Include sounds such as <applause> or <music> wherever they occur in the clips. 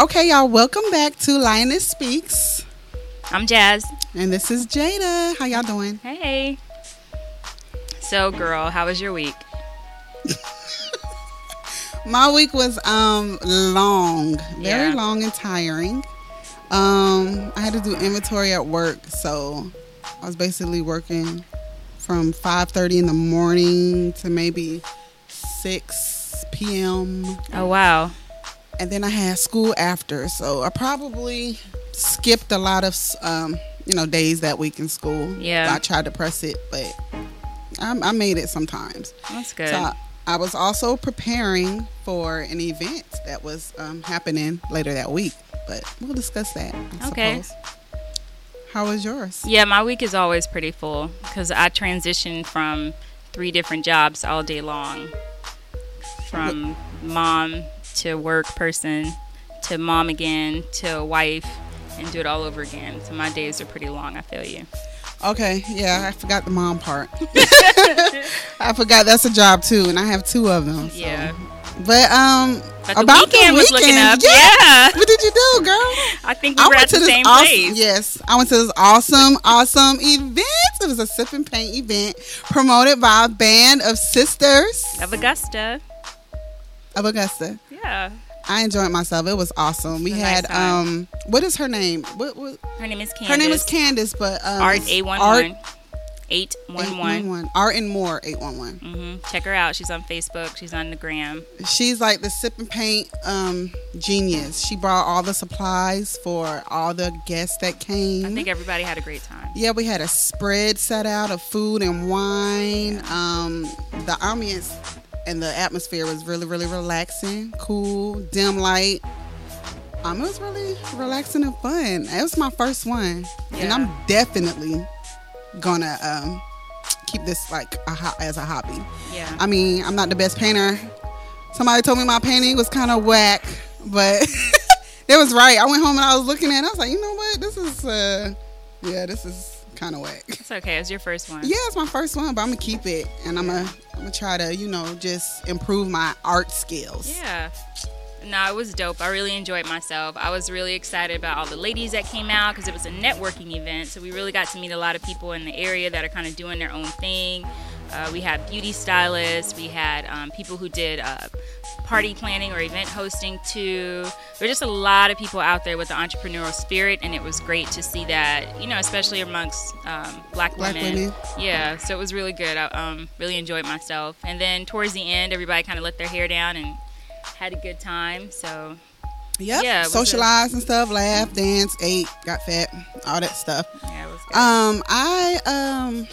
Okay, y'all, welcome back to Lioness Speaks. I'm Jazz. And this is Jada. How y'all doing? Hey. So, girl, how was your week? <laughs> My week was um long, very Yeah. long and tiring. Um, I had to do inventory at work, so I was basically working from 5:30 in the morning to maybe 6 p.m. Oh, wow. And then I had school after, so I probably skipped a lot of um, you know days that week in school. Yeah. I tried to press it, but I, I made it sometimes. That's good. So I, I was also preparing for an event that was um, happening later that week, but we'll discuss that. I Okay. Suppose. How was yours? Yeah, my week is always pretty full because I transitioned from three different jobs all day long from mom to work person to mom again to wife and do it all over again. So my days are pretty long, I feel you. Okay, yeah, I forgot the mom part. <laughs> <laughs> I forgot that's a job too, and I have two of them. so. Yeah. But um, But the about weekend the was looking weekend, up. Yeah. Yeah. What did you do, girl? <laughs> I think we were at the same awesome, place. Yes, I went to this awesome, awesome event. It was a sip and paint event promoted by a band of sisters Of Augusta. Of Augusta. Yeah. I enjoyed myself. It was awesome. We a nice had um, what is her name? What, what Her name is Candace. her name is Candace, but um, Art it's eight one Art one. Eight one one. 811. Art and More eight one one. Mhm. Check her out. She's on Facebook. She's on the gram. She's like the sip and paint um, genius. She brought all the supplies for all the guests that came. I think everybody had a great time. Yeah, we had a spread set out of food and wine. Um, the ambience and the atmosphere was really, really relaxing, cool, dim light. Um, it was really relaxing and fun. It was my first one, and I'm definitely gonna um, keep this like a ho- as a hobby. Yeah. I mean, I'm not the best painter. Somebody told me my painting was kind of whack, but <laughs> it was right. I went home and I was looking at it. I was like, you know what? This is, uh, yeah, this is kind of whack. it's okay. It's your first one. Yeah, it's my first one, but I'm gonna keep it, and I'm gonna, I'm gonna try to, you know, just improve my art skills. Yeah. No, it was dope. I really enjoyed myself. I was really excited about all the ladies that came out because it was a networking event. So we really got to meet a lot of people in the area that are kind of doing their own thing. Uh, we had beauty stylists. We had um, people who did uh, party planning or event hosting too. There were just a lot of people out there with the entrepreneurial spirit, and it was great to see that. You know, especially amongst um, black, Black women. women. Yeah, so it was really good. I um, really enjoyed myself. And then towards the end, everybody kind of let their hair down and had a good time. So Yep. Yeah, Socialized and stuff, laughed, danced, ate, got fat, all that stuff. yeah, it was good. Um, I um,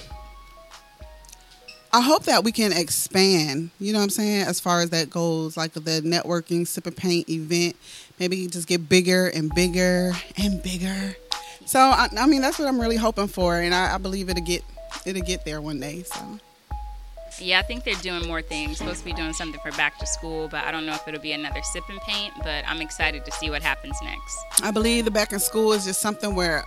I hope that we can expand. You know what I'm saying? As far as that goes, like the networking sip and paint event, maybe just get bigger and bigger and bigger. So I, I mean, that's what I'm really hoping for, and I, I believe it'll get it'll get there one day. So yeah, I think they're doing more things. Supposed to be doing something for back to school, but I don't know if it'll be another sip and paint. But I'm excited to see what happens next. I believe the back in school is just something where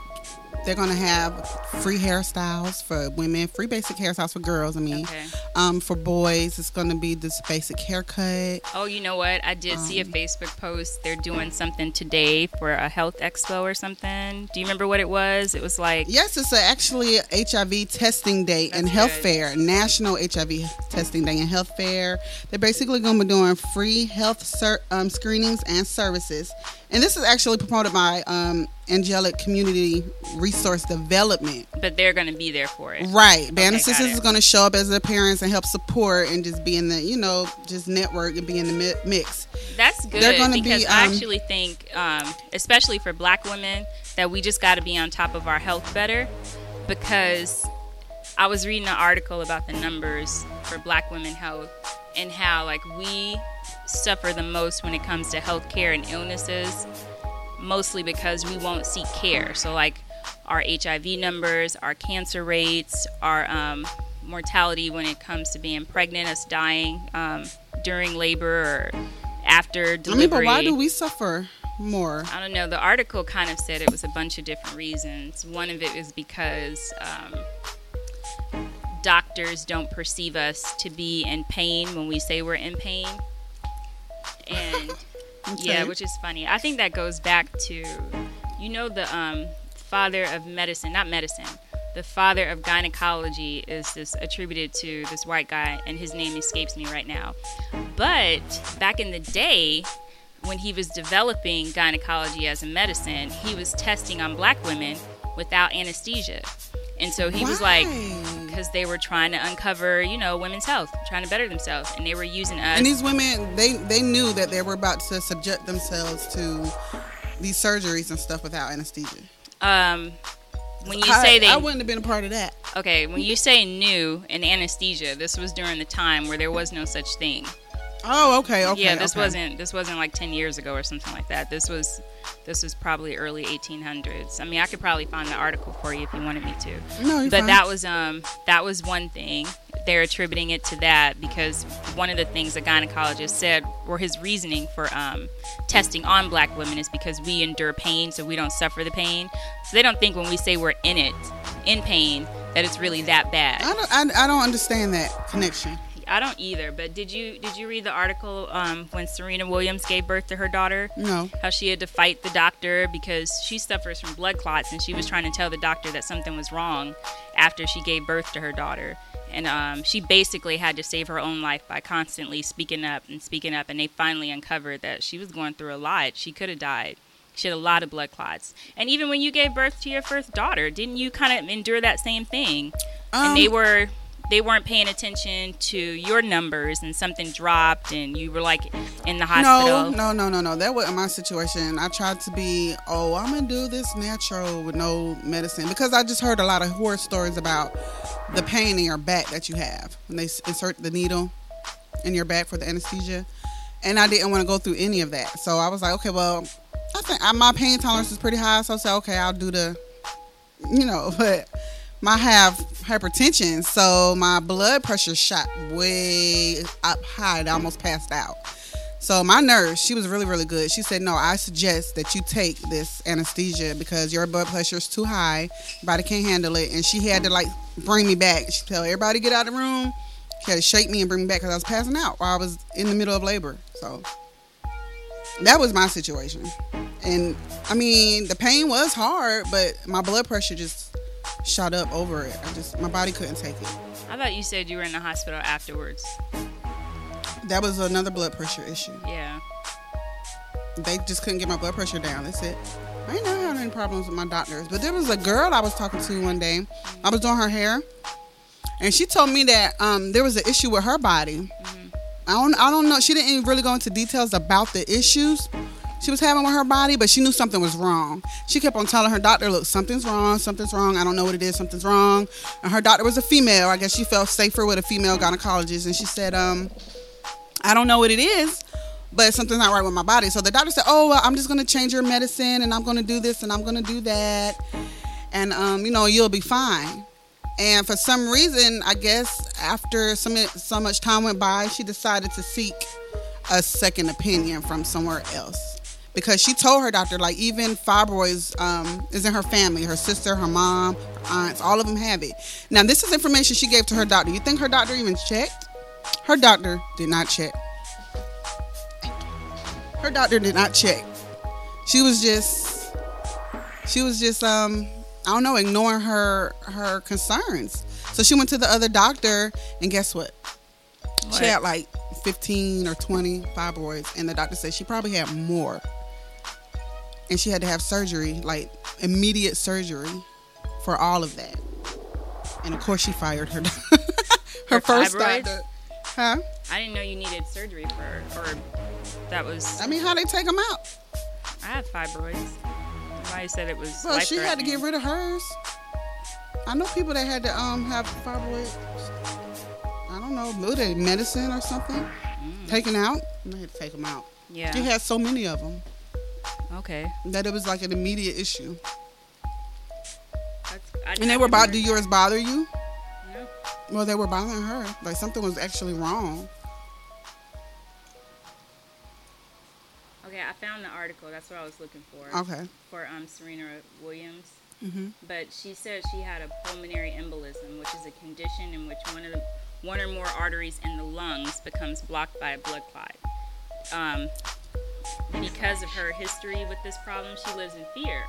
they're gonna have free hairstyles for women, free basic hairstyles for girls. I mean, Okay. um, for boys, it's gonna be this basic haircut. Oh, you know what? I did see a Um, Facebook post. They're doing something today for a health expo or something. Do you remember what it was? It was like Yes, it's a, actually HIV testing day and health good. fair, National HIV testing day and health fair. They're basically going to be doing free health ser- um, screenings and services. And this is actually promoted by um, Angelic Community Resource Development. but they're going to be there for it. Right. Okay, got Sisters is going to show up as their parents and help support and just be in the, you know, just network and be in the mix. That's good They're gonna be, because I um, actually think, um, especially for Black women, that we just got to be on top of our health better. Because I was reading an article about the numbers for Black women health and how like we suffer the most when it comes to health care and illnesses, mostly because we won't seek care. So like our HIV numbers, our cancer rates, our um, mortality when it comes to being pregnant, us dying um, during labor or after I mean, but why do we suffer more? I don't know. The article kind of said it was a bunch of different reasons. One of it was because um, doctors don't perceive us to be in pain when we say we're in pain. And <laughs> Yeah, which is funny. I think that goes back to, you know, the um, father of medicine, not medicine, the father of gynecology is this attributed to this white guy, and his name escapes me right now. But back in the day, when he was developing gynecology as a medicine, he was testing on black women without anesthesia. And so he was like, Why? Because they were trying to uncover, you know, women's health, trying to better themselves, and they were using us. And these women, they they knew that they were about to subject themselves to these surgeries and stuff without anesthesia. um, when you I, say they I wouldn't have been a part of that. Okay, when you say new and anesthesia, this was during the time where there was no such thing. Oh, okay, okay. yeah, this okay. wasn't this wasn't like 10 years ago or something like that. This was this was probably early 1800s. I mean, I could probably find the article for you if you wanted me to. No, but fine. that was um that was one thing. They're attributing it to that because one of the things the gynecologist said or his reasoning for um, testing on black women is because we endure pain, so we don't suffer the pain. So they don't think when we say we're in it, in pain, that it's really that bad. I don't. I, I don't understand that connection. I don't either. But did you did you read the article um, when Serena Williams gave birth to her daughter? No. How she had to fight the doctor because she suffers from blood clots, and she was trying to tell the doctor that something was wrong after she gave birth to her daughter. And um, she basically had to save her own life by constantly speaking up and speaking up. And they finally uncovered that she was going through a lot. She could have died. She had a lot of blood clots. And even when you gave birth to your first daughter, didn't you kind of endure that same thing? and they Um, were they weren't paying attention to your numbers and something dropped and you were like in the hospital No, no, no, no, no. That wasn't my situation. I tried to be, oh, I'm gonna do this natural with no medicine because I just heard a lot of horror stories about the pain in your back that you have when they insert the needle in your back for the anesthesia, and I didn't want to go through any of that. So I was like, okay, well, I think my pain tolerance is pretty high, so I said, okay, I'll do the, you know, <laughs> but. My have hypertension, so my blood pressure shot way up high. I almost passed out. So my nurse, she was really, really good. She said, "No, I suggest that you take this anesthesia because your blood pressure is too high. Body can't handle it." And she had to like bring me back. She tell everybody get out of the room. She had to shake me and bring me back because I was passing out while I was in the middle of labor. So that was my situation. And I mean, the pain was hard, but my blood pressure just shot up over it. I just my body couldn't take it. i thought you said you were in the hospital afterwards That was another blood pressure issue. yeah They just couldn't get my blood pressure down. That's it. I ain't never had any problems with my doctors. But there was a girl I was talking to one day. I was doing her hair. And she told me that um, there was an issue with her body. I don't I don't know. She didn't even really go into details about the issues she was having with her body, but she knew something was wrong. She kept on telling her doctor, look, something's wrong, something's wrong. I don't know what it is, something's wrong. And her doctor was a female. I guess she felt safer with a female gynecologist. And she said, um, I don't know what it is, but something's not right with my body. So the doctor said, Oh, well, I'm just gonna change your medicine and I'm gonna do this and I'm gonna do that. And um, you know, you'll be fine. And for some reason, I guess after some so much time went by, she decided to seek a second opinion from somewhere else. Because she told her doctor, like even fibroids um, is in her family, her sister, her mom, her aunts, all of them have it. Now, this is information she gave to her doctor. You think her doctor even checked? Her doctor did not check. Her doctor did not check. She was just, she was just, um, I don't know, ignoring her her concerns. So she went to the other doctor, and guess what? What? She had like 15 or 20 fibroids, and the doctor said she probably had more. And she had to have surgery, like immediate surgery, for all of that. And of course, she fired her <laughs> her For first fibroids? doctor. Huh? i didn't know you needed surgery for or that was I mean, how they take them out? i have fibroids somebody said it was Well, she had to get rid of hers. I know people that had to um have fibroids. I don't know, they medicine or something taken out. They had to take them out. Mm. yeah She had so many of them okay that it was like an immediate issue. That's, And they were about, do yours bother you? No. Well, they were bothering her. Like something was actually wrong. okay i found the article that's what i was looking for Okay. for um, serena williams hmm but she said she had a pulmonary embolism, which is a condition in which one of the, one or more arteries in the lungs becomes blocked by a blood clot. Um, because of her history with this problem, she lives in fear.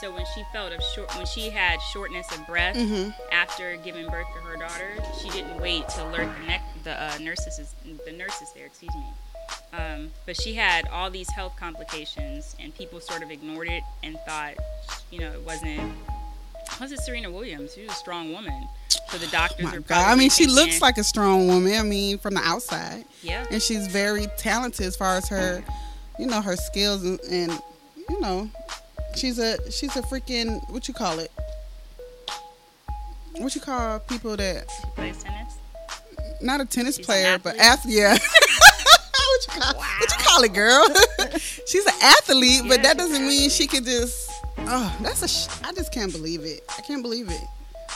So when she felt of short, when she had shortness of breath Mm-hmm. after giving birth to her daughter, she didn't wait to alert the the uh, nurses the nurses there. Excuse me. Um, but she had all these health complications, and people sort of ignored it and thought, you know, it wasn't. Was it Serena Williams? She was a strong woman. So the doctors My are God. I mean, she looks like a strong woman. I mean, from the outside, Yeah. and she's very talented as far as her, you know, her skills and, and you know, she's a she's a freaking what you call it? What you call people that plays tennis. not a tennis She's player, but athlete? Yeah. <laughs> what, you call, what you call it, girl? <laughs> She's an athlete, but that doesn't an mean she can just. Oh, that's a. Sh- I just can't believe it. I can't believe it.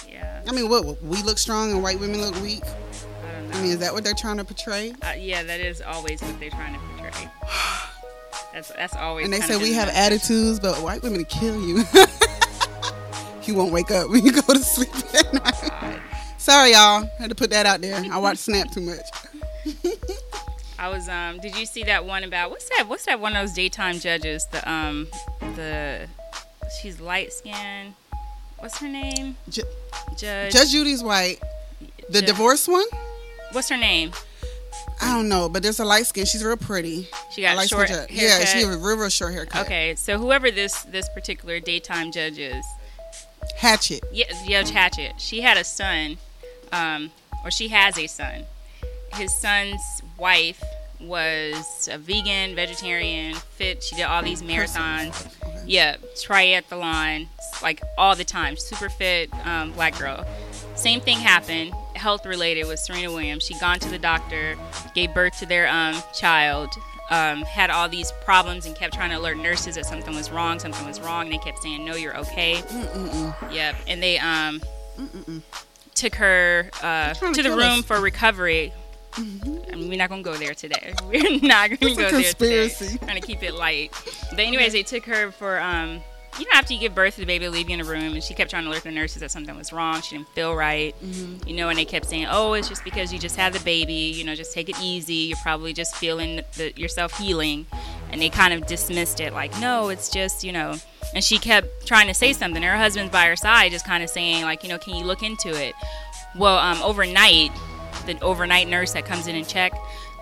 Yeah. I mean, what? We look strong and white women look weak. I don't know. I mean, is that what they're trying to portray? Uh, yeah, that is always what they're trying to portray. <sighs> <sighs> <sighs> That's that's always. And they say we have attitudes, but white women kill you. <laughs> you won't wake up when you go to sleep at night. God. Sorry, y'all. Had to put that out there. I watch Snap too much. <laughs> I was um. Did you see that one about what's that? What's that one of those daytime judges? The um the she's light skinned. What's her name? Ju- Judge. Judge Judy's white. The Ju- divorce one? What's her name? I don't know, but there's a light skin. She's real pretty. She got A light short haircut. Yeah, she has a real, real short haircut. Okay, so whoever this this particular daytime judge is, Hatchett. yeah, Judge Hatchett. She had a son, um, or she has a son. His son's wife was a vegan, vegetarian, fit. She did all these marathons. Okay. Yeah, triathlon, like all the time. Super fit um, black girl. Same thing happened, health related with Serena Williams. She gone to the doctor, gave birth to their um, child, um, had all these problems and kept trying to alert nurses that something was wrong, something was wrong. And they kept saying, "No, you're okay." Mm-mm-mm. Yep, and they um Mm-mm-mm. took her uh, to the room us. Mm-hmm. for recovery. I mean, we're not gonna go there today. <laughs> We're not gonna It's go there today. Trying to keep it light. But anyways, they took her for um, you know, after you give birth to the baby, leave you in a room, and she kept trying to alert the nurses that something was wrong. She didn't feel right, Mm-hmm. you know, and they kept saying, "Oh, it's just because you just had the baby. You know, just take it easy. You're probably just feeling the, yourself healing." And they kind of dismissed it, like, "No, it's just you know." And she kept trying to say something. Her husband's by her side, just kind of saying, like, you know, can you look into it? Well, um, overnight, the overnight nurse that comes in and check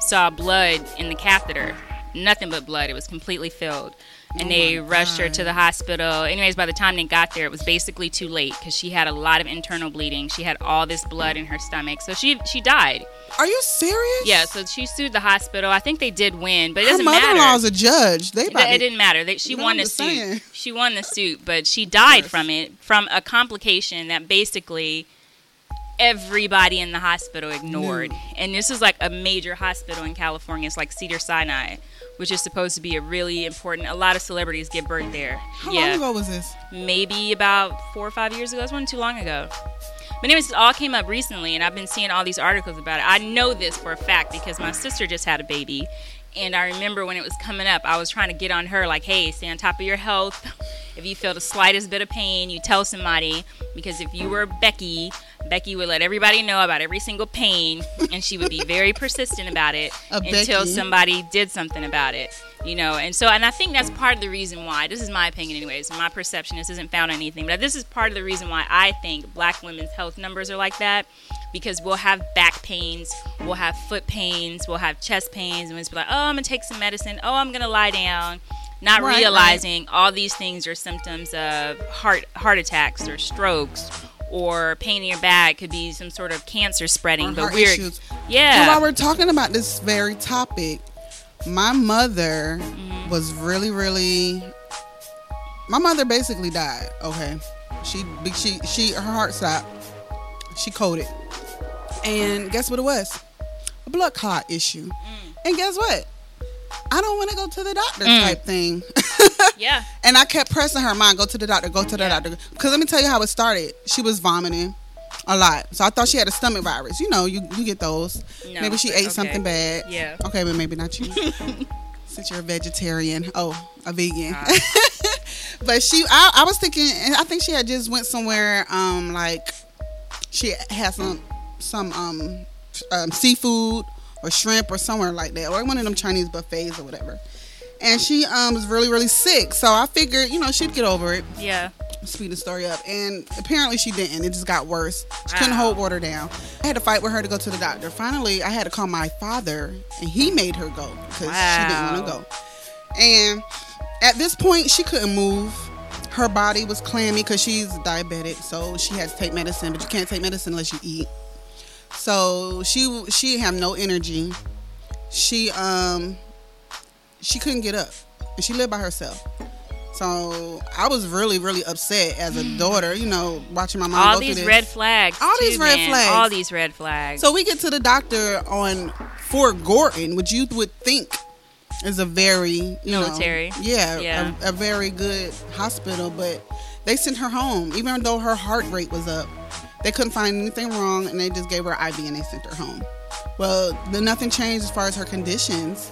saw blood in the catheter. Nothing but blood. It was completely filled. And Oh they rushed her to the hospital. Anyways, by the time they got there, it was basically too late because she had a lot of internal bleeding. She had all this blood in her stomach, so she she died. Are you serious? Yeah, so she sued the hospital. I think they did win, but it doesn't matter. My mother-in-law's matter. a judge. They It, it didn't matter. They, she No, won the suit. She won the suit, but she died from it from a complication that basically everybody in the hospital ignored. And this is like a major hospital in California. It's like Cedar Sinai, which is supposed to be a really important. A lot of celebrities give birth there. How yeah, long ago was this? maybe about four or five years ago. It wasn't too long ago. But anyways, it all came up recently, and I've been seeing all these articles about it. I know this for a fact because my sister just had a baby, and I remember when it was coming up, I was trying to get on her like, "Hey, stay on top of your health. If you feel the slightest bit of pain, you tell somebody. Because if you were Becky, Becky would let everybody know about every single pain, and she would be very <laughs> persistent about it A until Becky. somebody did something about it. You know, and so, and I think that's part of the reason why. This is my opinion, anyways. My perception. This isn't found on anything, but this is part of the reason why I think Black women's health numbers are like that. Because we'll have back pains, we'll have foot pains, we'll have chest pains, and we'll just be like, "Oh, I'm gonna take some medicine. Oh, I'm gonna lie down." Not Right, right. realizing all these things are symptoms of heart heart attacks or strokes or pain in your back could be some sort of cancer spreading. But we're issues. yeah. While we're talking about this very topic, my mother Mm-hmm. was really, really. My mother basically died. Okay, she she she her heart stopped. She coded, and guess what it was? A blood clot issue. Mm. And guess what? I don't want to go to the doctor Mm. type thing. <laughs> yeah. And I kept pressing her, mind, go to the doctor, go to the Yeah. doctor. Because let me tell you how it started. She was vomiting a lot. So I thought she had a stomach virus. You know, you, you get those. No, maybe she ate okay. something bad. Yeah. Okay, but maybe not you. <laughs> Since you're a vegetarian. Oh, a vegan. Uh, <laughs> but she, I, I was thinking, and I think she had just went somewhere, um, like, she had some, some, um, um, seafood or shrimp or somewhere like that. Or one of them Chinese buffets or whatever. and she um was really really sick. So I figured, you know, she'd get over it. Yeah. Speed the story up, and apparently she didn't. It just got worse. She couldn't hold water down. I had to fight with her to go to the doctor. Finally, I had to call my father, and he made her go because she didn't want to go. And at this point, she couldn't move. Her body was clammy because she's diabetic, so she has to take medicine. But you can't take medicine unless you eat. So she she have no energy. She um she couldn't get up, and she lived by herself. So I was really really upset as a daughter, you know, watching my mom All these red flags. All too, these red man. flags. All these red flags. So we get to the doctor on Fort Gordon, which you would think is a very you Military. know, yeah, Yeah. A, a very good hospital, but they sent her home, even though her heart rate was up. They couldn't find anything wrong, and they just gave her IV and they sent her home. Well, then nothing changed as far as her conditions.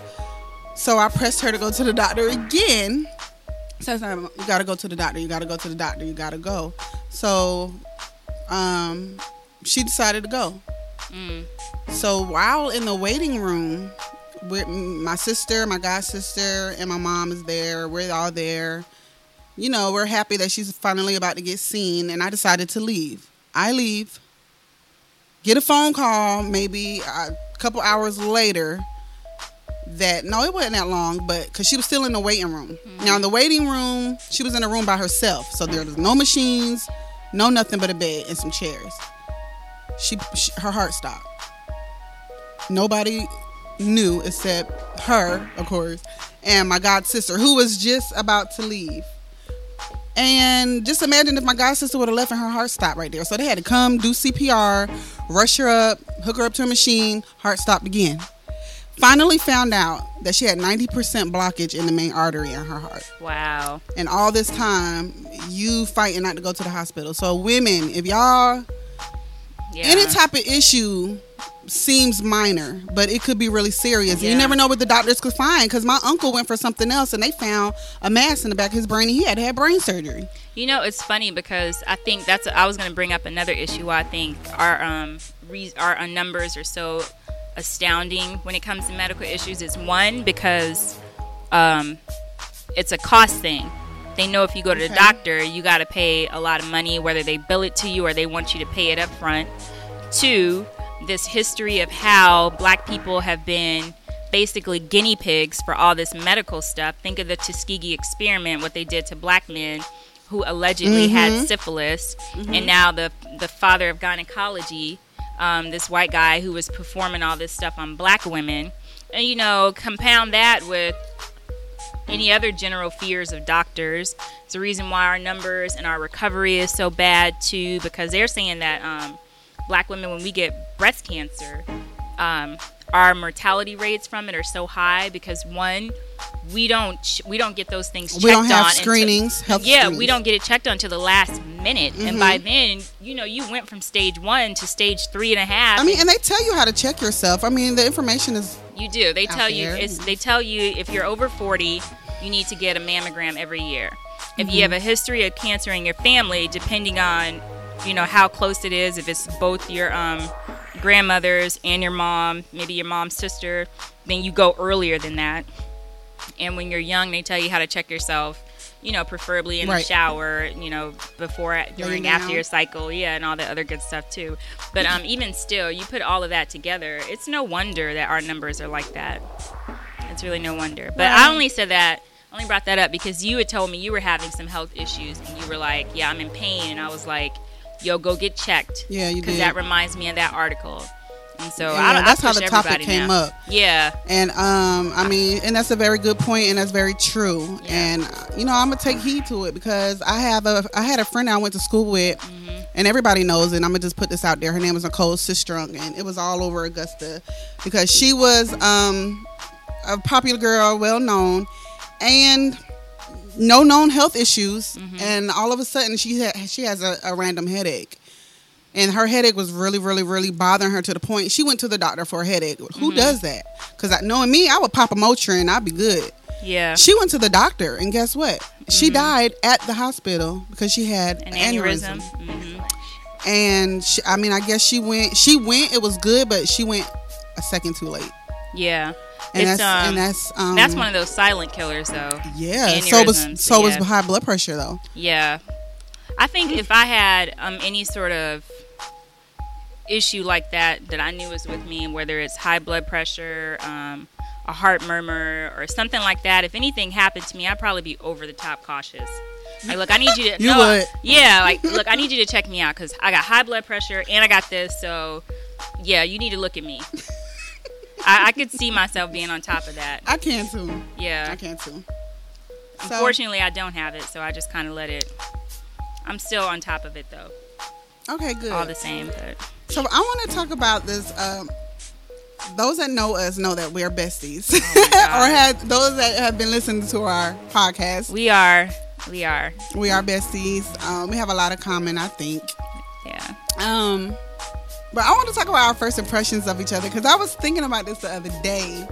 So I pressed her to go to the doctor again. Says, "Um, you gotta go to the doctor. You gotta go to the doctor. You gotta go. So, um, she decided to go. Mm. So while in the waiting room, with my sister, my god sister, and my mom is there. We're all there. You know, we're happy that she's finally about to get seen, and I decided to leave. I leave. Get a phone call maybe a couple hours later. That no, it wasn't that long, but because she was still in the waiting room. Mm-hmm. Now in the waiting room, she was in a room by herself, so there was no machines, no nothing but a bed and some chairs. She, she her heart stopped. Nobody knew except her, of course, and my god sister, who was just about to leave. And just imagine if my god sister would have left and her heart stopped right there. So they had to come, do CPR, rush her up, hook her up to a machine, heart stopped again. Finally found out that she had 90% blockage in the main artery in her heart. Wow. And all this time, you fighting not to go to the hospital. So, women, if y'all Yeah. any type of issue seems minor, but it could be really serious. You never know what the doctors could find. Because my uncle went for something else, and they found a mass in the back of his brain, and he had to have brain surgery. You know, it's funny because I think that's. I was going to bring up another issue. Why I think our um re, our uh, numbers are so astounding when it comes to medical issues. Is one because um it's a cost thing. They know if you go to the Okay. doctor, you got to pay a lot of money, whether they bill it to you or they want you to pay it up front. Two, this history of how black people have been basically guinea pigs for all this medical stuff. Think of the Tuskegee experiment, what they did to black men who allegedly had syphilis, and now the the father of gynecology, um, this white guy who was performing all this stuff on black women, and you know, compound that with any other general fears of doctors. It's the reason why our numbers and our recovery is so bad too, because they're saying that um, black women, when we get breast cancer, um, our mortality rates from it are so high because one, we don't we don't get those things checked We don't have on until- screenings, health yeah, screenings. we don't get it checked on until the last minute, and by then, you know, you went from stage one to stage three and a half. I mean, and they tell you how to check yourself. I mean, the information is You do. They tell you it's they tell you if you're over 40, you need to get a mammogram every year. If Mm-hmm. you have a history of cancer in your family, depending on you know how close it is, if it's both your um, grandmothers and your mom, maybe your mom's sister, then you go earlier than that. And when you're young, they tell you how to check yourself. You know, preferably in Right. the shower. You know, before, during, after your cycle, yeah, and all the other good stuff too. But um, even still, you put all of that together, it's no wonder that our numbers are like that. It's really no wonder. But I only said that, I only brought that up because you had told me you were having some health issues, and you were like, "Yeah, I'm in pain," and I was like, "Yo, go get checked." Yeah, you Because that reminds me of that article. And so Yeah, I, don't- I that's how the topic came now. up. Yeah, And um, I mean, and that's a very good point, and that's very true. Yeah. And you know, I'm gonna take heed to it because I have a, I had a friend I went to school with, Mm-hmm. and everybody knows it. And I'm gonna just put this out there. Her name was Nicole Sistrunk, and it was all over Augusta because she was um, a popular girl, well known, and no known health issues. Mm-hmm. And all of a sudden, she had, she has a, a random headache. And her headache was really, really, really bothering her to the point she went to the doctor for a headache. Who Mm-hmm. does that? Because knowing me, I would pop a Motrin, and I'd be good. yeah. She went to the doctor, and guess what? She died at the hospital because she had An aneurysm. aneurysm. And she, I mean, I guess she went. She went. It was good, but she went a second too late. Yeah. And It's, that's um, and that's um, That's one of those silent killers, though. yeah. So was aneurysms, so was high blood pressure though. Yeah. I think if I had um, any sort of issue like that that I knew was with me, whether it's high blood pressure, um, a heart murmur, or something like that, if anything happened to me, I'd probably be over the top cautious. Like, look, I need you to. <laughs> You no, would. Yeah, like, look, I need you to check me out because I got high blood pressure and I got this. So, yeah, you need to look at me. I, I could see myself being on top of that. I can too. Yeah. I can too. So, Unfortunately, I don't have it, so I just kind of let it. I'm still on top of it though, okay, good. all the same. But So I want to talk about this. Um, those that know us know that we're besties, Oh <laughs> or have those that have been listening to our podcast. we are, we are, We are besties. Um, we have a lot of common, I think. yeah. Um, but I want to talk about our first impressions of each other because I was thinking about this the other day.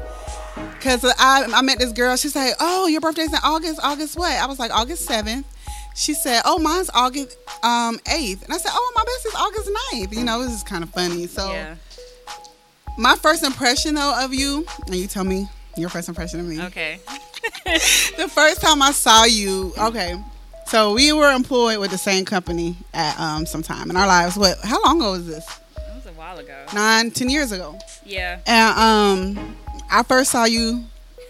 Because I, I met this girl. She said, "Oh, your birthday's in August. August what?" I was like, "August 7th. She said, "Oh, mine's August um, 8th." And I said, "Oh, my best is August 9th. You know, this is kind of funny. So, yeah. my first impression though of you, and you tell me your first impression of me. Okay. <laughs> The first time I saw you, okay. So we were employed with the same company at um, some time in our lives. What? How long ago was this? That was a while ago. Nine, ten years ago. Yeah. And um, I first saw you.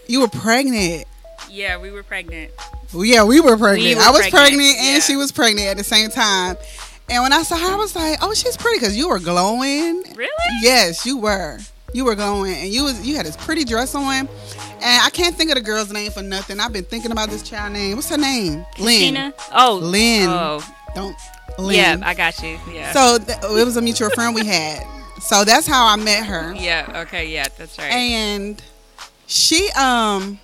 You were pregnant. Yeah, we were pregnant. Well, yeah, we were pregnant. We were I was pregnant, pregnant, and yeah. she was pregnant at the same time. And when I saw her, I was like, "Oh, she's pretty," because you were glowing. Really? Yes, you were. You were glowing, and you was you had this pretty dress on. And I can't think of the girl's name for nothing. I've been thinking about this child name. What's her name? Lynn. Oh. Lynn. Oh. Don't. Lynn. Yeah, I got you. Yeah. So th- it was a mutual friend we had. So that's how I met her. yeah. Okay. Yeah, that's right. and she um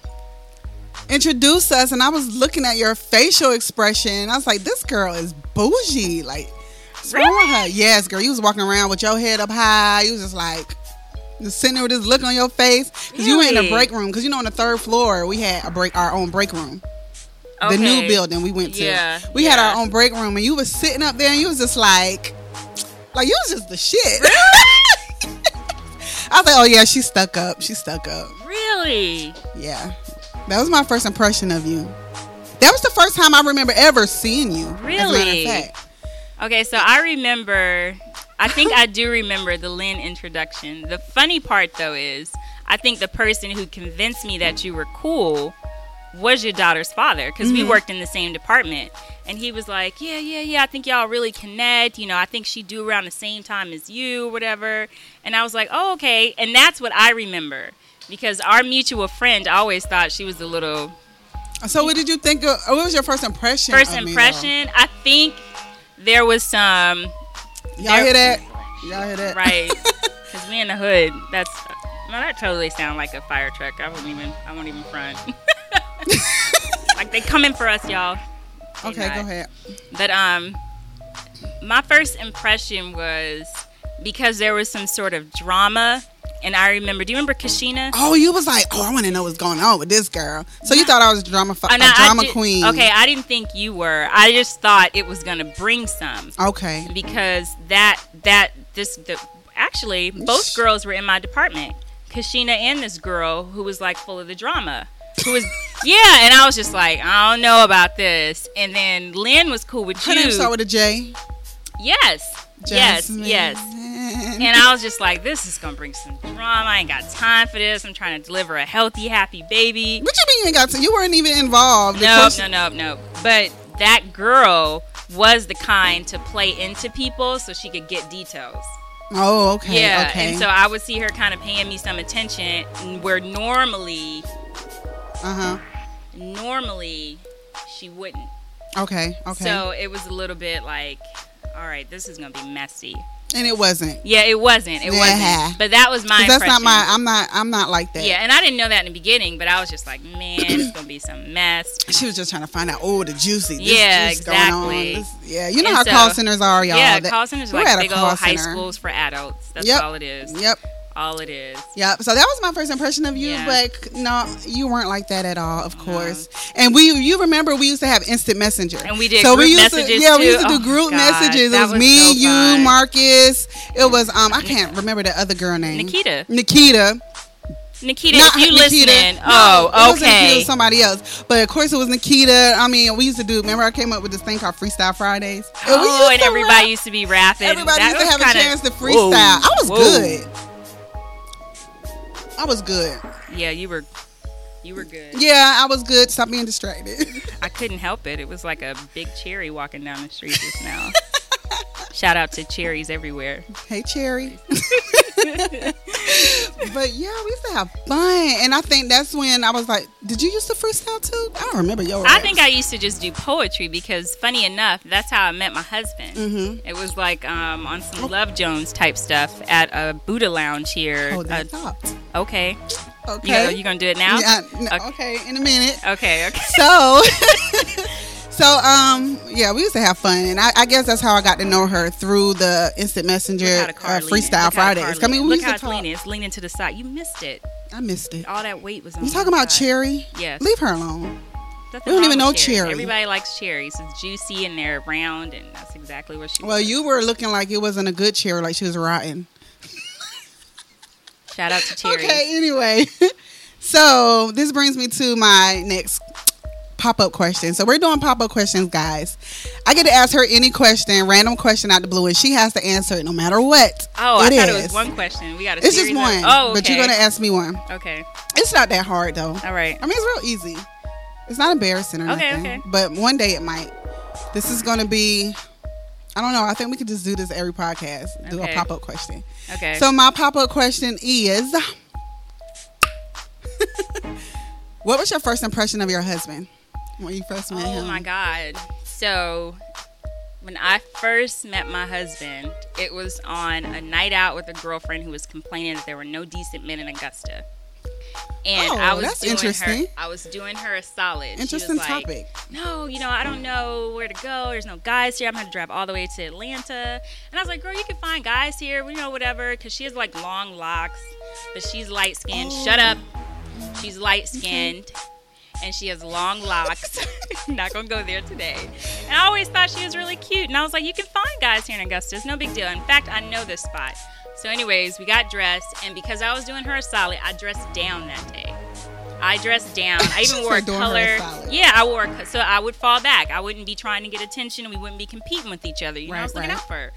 introduced us and I was looking at your facial expression. I was like, this girl is bougie. Like, what's wrong with her? Yes, girl. You was walking around with your head up high. You was just like just sitting there with this look on your face. Because you were in the break room. Because you know on the third floor we had a break our own break room. The new building we went to. Yeah, We had our own break room and you was sitting up there and you was just like like you was just the shit. <laughs> I was like, oh yeah, she stuck up. She stuck up. Really? Yeah. That was my first impression of you. That was the first time I remember ever seeing you. as a of Really? Okay, so I remember. I think I do remember the Lynn introduction. The funny part, though, is I think the person who convinced me that you were cool was your daughter's father because we mm-hmm. worked in the same department. And he was like, "Yeah, yeah, yeah. I think y'all really connect. You know, I think she do around the same time as you, whatever." And I was like, "Oh, okay." And that's what I remember because our mutual friend always thought she was a little So what did you think of what was your first impression? first impression. I think there was some? Y'all hear that? Y'all hear that? right <laughs> because we in the hood. That's no, that totally sound like a fire truck. I wouldn't even. I won't even front. <laughs> like they coming for us, y'all. They okay, not. go ahead. But um, my first impression was because there was some sort of drama, and I remember. Do you remember Kashina? Oh, you was like, oh, I want to know what's going on with this girl. So you thought I was drama, fu- a And I- I drama did- queen? Okay, I didn't think you were. I just thought it was gonna bring some. Okay. because that that this the actually both girls were in my department. Kashina and this girl who was like full of the drama. Who was yeah, and I was just like, I don't know about this. And then Lynn was cool with Her you. name start with a J. yes. Yes, Jasmine. yes. And I was just like, this is gonna bring some drama. I ain't got time for this. I'm trying to deliver a healthy, happy baby. What you mean you ain't got to? You weren't even involved. No, question- no, no, no. But that girl was the kind to play into people so she could get details. Oh, okay. Yeah, Okay. and so I would see her kind of paying me some attention where normally, uh huh. normally she wouldn't. Okay. Okay. So it was a little bit like, all right, this is gonna be messy. and it wasn't. Yeah, it wasn't. It Yeah. wasn't. But that was my. that's not my. I'm not. I'm not like that. yeah, and I didn't know that in the beginning, but I was just like, man, it's gonna be some mess. <clears throat> She was just trying to find out. Oh, the juicy. This Yeah, juice going on. exactly. This- yeah, you know And how so- call centers are, y'all. yeah, That- call centers are like big call old high schools for adults. That's Yep. all it is. Yep. All it is. Yep. So that was my first impression of you, Yeah. but no, you weren't like that at all, of course. And we, you remember, we used to have instant messenger, And we did So we used to, yeah, we used to do Oh, group messages. It was, was me, so you. Marcus. It was um, I can't remember the other girl name. Nikita. Nikita. Nikita, Not if you Nikita. listening, No, oh, Nikita, it okay. was somebody else. But of course, it was Nikita. I mean, we used to do. Remember, I came up with this thing called Freestyle Fridays. And Oh, and everybody rap. used to be rapping. Everybody That used to have kinda- a chance to freestyle. I was Whoa. good. I was good. Yeah, you were, you were good. Yeah, I was good. Stop being distracted. I couldn't help it. It was like a big cherry walking down the street just now. <laughs> Shout out to cherries everywhere. hey, Cherry. <laughs> <laughs> but yeah, we used to have fun, and I think that's when I was like, "Did you used to freestyle too?" I don't remember your. I think I used to just do poetry because, funny enough, that's how I met my husband. Mm-hmm. It was like um, on some Love Jones type stuff at a Buddha lounge here. Hold that Uh, okay, Okay. you gonna, you gonna do it now? Yeah, no, Okay. okay, in a minute. Okay, okay. So, <laughs> so um, yeah, we used to have fun, and I, I guess that's how I got to know her through the instant messenger uh, freestyle Look how car Fridays. I mean, we Look used how to it's talk. leaning. It's leaning to the side. You missed it. I missed it. All that weight was on. You talking about side. cherry? Yes. Leave her alone. Nothing We don't even know cherry. Everybody likes cherries. It's juicy and they're round, and that's exactly what she. Well, was. you were looking like it wasn't a good cherry, like she was rotten. Shout out to cherries. <laughs> Okay, anyway. <laughs> So this brings me to my next pop up question. So we're doing pop up questions, guys. I get to ask her any question, random question out the blue, and she has to answer it no matter what. Oh, I it thought it was one question. We got It's just of- one. oh, okay. But you're gonna ask me one. Okay. It's not that hard though. All right. I mean, it's real easy. It's not embarrassing or Okay, nothing. okay. But one day it might. This is gonna be. I don't know. I think we could just do this every podcast. Do a pop up question. Okay. So my pop up question is <laughs> What was your first impression of your husband when you first met oh him? my God. So when I first met my husband, it was on a night out with a girlfriend who was complaining that there were no decent men in Augusta. And Oh, I was that's doing interesting. her I was doing her a solid. Interesting was like, topic. no, you know, I don't know where to go. There's no guys here. I'm going to drive all the way to Atlanta. And I was like, girl, you can find guys here, you know, whatever. Because she has like long locks, but she's light skinned. Shut oh. up. She's light skinned. And she has long locks. <laughs> Not gonna go there today. And I always thought she was really cute. And I was like, you can find guys here in Augusta. It's no big deal. In fact, I know this spot. So, anyways, we got dressed, and because I was doing her a solid, I dressed down that day. I dressed down. I <laughs> even wore a said doing her a color. solid. Yeah, I wore. A, so I would fall back. I wouldn't be trying to get attention, we wouldn't be competing with each other. You know, I was looking right. out for her.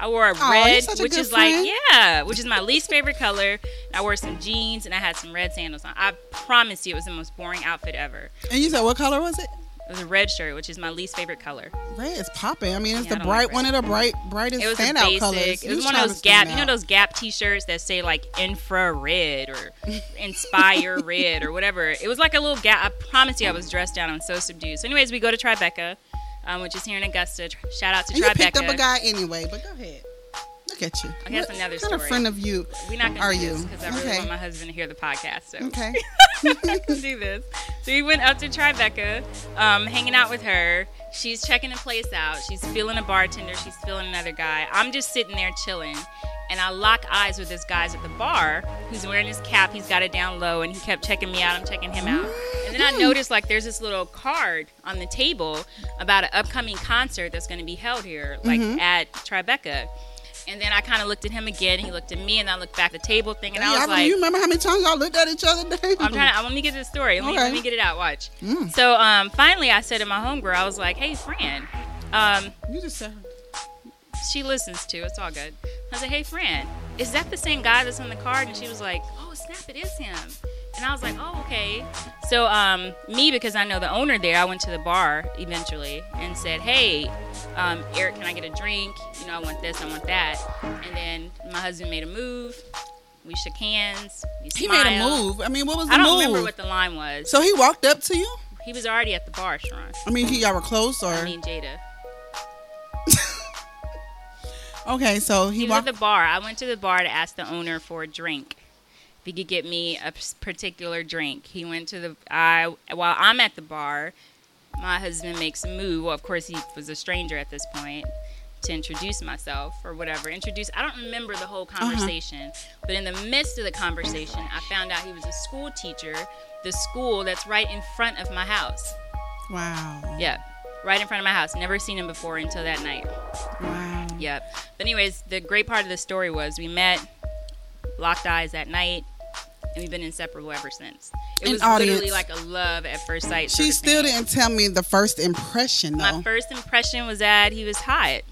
I wore a Aw, you're red, such a which is friend. like yeah, which is my least favorite color. I wore some jeans and I had some red sandals on. I promise you, it was the most boring outfit ever. And you said what color was it? It was a red shirt, which is my least favorite color. Red is popping. I mean, it's Yeah, the bright like one of the bright brightest It was standout basic. colors. It You was one trying of those Gap. You know those Gap T-shirts that say like infrared or Inspire <laughs> Red or whatever. It was like a little Gap. I promise you, I was dressed down. I'm so subdued. So, anyways, we go to Tribeca, um, which is here in Augusta. Shout out to And you picked up a guy anyway, but go ahead. Look at you. I guess What another kind of friend of you We're not gonna are you? because I really Okay. want my husband to hear the podcast. So Okay. <laughs> Do this. So we went up to Tribeca, um, hanging out with her. She's checking the place out. She's feeling a bartender. She's feeling another guy. I'm just sitting there chilling. And I lock eyes with this guy's at the bar who's wearing his cap. He's got it down low and he kept checking me out. I'm checking him out. And then I noticed like there's this little card on the table about an upcoming concert that's going to be held here, like at Tribeca. And then I kind of looked at him again. He looked at me, and I looked back at the table thing, and I was I like, you remember how many times y'all looked at each other? Dave? I'm trying to. Let me get this story. Let me, let me get it out. Watch. Mm. So um, finally, I said to my homegirl, I was like, "Hey, Fran." Um, You just said. She listens to. It's all good. I said, "Hey, Fran, is that the same guy that's on the card?" And she was like, "Oh, snap! It is him." And I was like, "Oh, okay." So um, me, because I know the owner there, I went to the bar eventually and said, "Hey, um, Eric, can I get a drink? You know, I want this, I want that." And then my husband made a move. We shook hands. We He made a move. I mean, what was the move? I don't move? remember what the line was. so he walked up to you. He was already at the bar, Sharon. I mean, he y'all were close, or I mean, Jada. <laughs> okay. So he, He at walked. the bar. I went to the bar to ask the owner for a drink. If he could get me a particular drink. He went to the. I while I'm at the bar, my husband makes a move. Well, of course, he was a stranger at this point. To introduce myself or whatever. Introduce. I don't remember the whole uh-huh. conversation, but in the midst of the conversation, I found out he was a school teacher. The school that's right in front of my house. wow. Yeah, right in front of my house. Never seen him before until that night. Wow. Yep. But anyways, the great part of the story was we met, locked eyes that night. and we've been inseparable ever since. It And was audience. literally like a love at first sight. She still didn't tell me the first impression though. My first impression was that he was hot.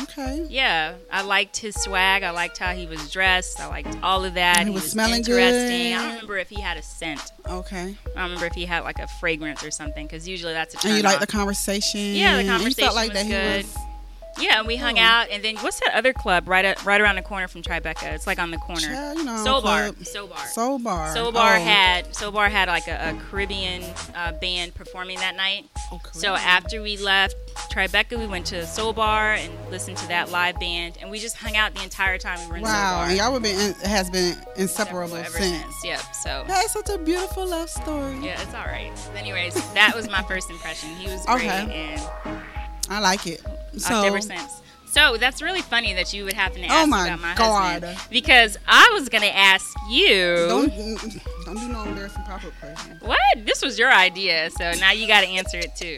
okay. Yeah, I liked his swag. I liked how he was dressed. I liked all of that. He He, was was, smelling interesting. good. I don't remember if he had a scent. Okay. I don't remember if he had like a fragrance or something because usually that's a And you like the conversation. Yeah, the and you conversation felt like was that good. he was Yeah, and we hung Oh. out, and then what's that other club right at, right around the corner from Tribeca? It's like on the corner. Child, you know, Soul Bar. Soul Bar. Soul Bar. Soul Bar Oh. had Soul Bar had like a, a Caribbean uh, band performing that night. Oh, So after we left Tribeca, we went to Soul Bar and listened to that live band, and we just hung out the entire time we were in Soul Wow, Bar. and y'all have been has been inseparable ever since. since. Yep. So That's such a beautiful love story. yeah, it's all right. Anyways, that was my first impression. He was great, Okay. and I like it. So ever since. So that's really funny that you would happen to Oh ask my about my God. husband because I was gonna ask you. don't don't do no embarrassing pop up question. What? This was your idea, so now you got to answer it too.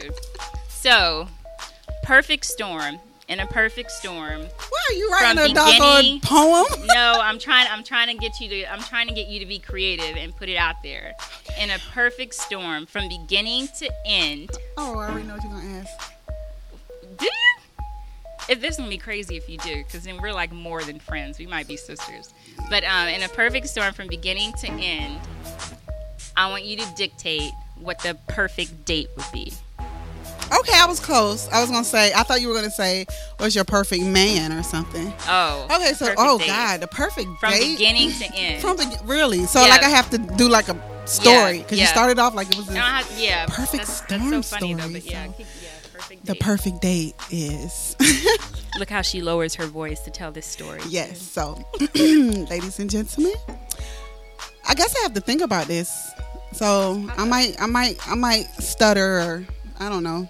So, perfect storm. In a perfect storm. Why are you writing a doggone poem? <laughs> No, I'm trying. I'm trying to get you to. I'm trying to get you to be creative and put it out there. In a perfect storm, from beginning to end. Oh, I already know what you're gonna ask. Do you? If this is gonna be crazy if you do, because then we're like more than friends. We might be sisters. But um, in a perfect storm, from beginning to end, I want you to dictate what the perfect date would be. Okay, I was close. I was gonna say. I thought you were gonna say, "What's your perfect man?" or something. Oh. Okay, so oh date. god, the perfect From date beginning to end. from be- really. So Yeah. like I have to do like a story because you yeah. started off like it was have- yeah. Perfect that's, that's so storm funny though. story, But yeah, so- keep- yeah, perfect the perfect date is. <laughs> Look how she lowers her voice to tell this story. Yes. So, <clears throat> ladies and gentlemen, I guess I have to think about this. So I uh-huh. might, I might, I might stutter, or I don't know,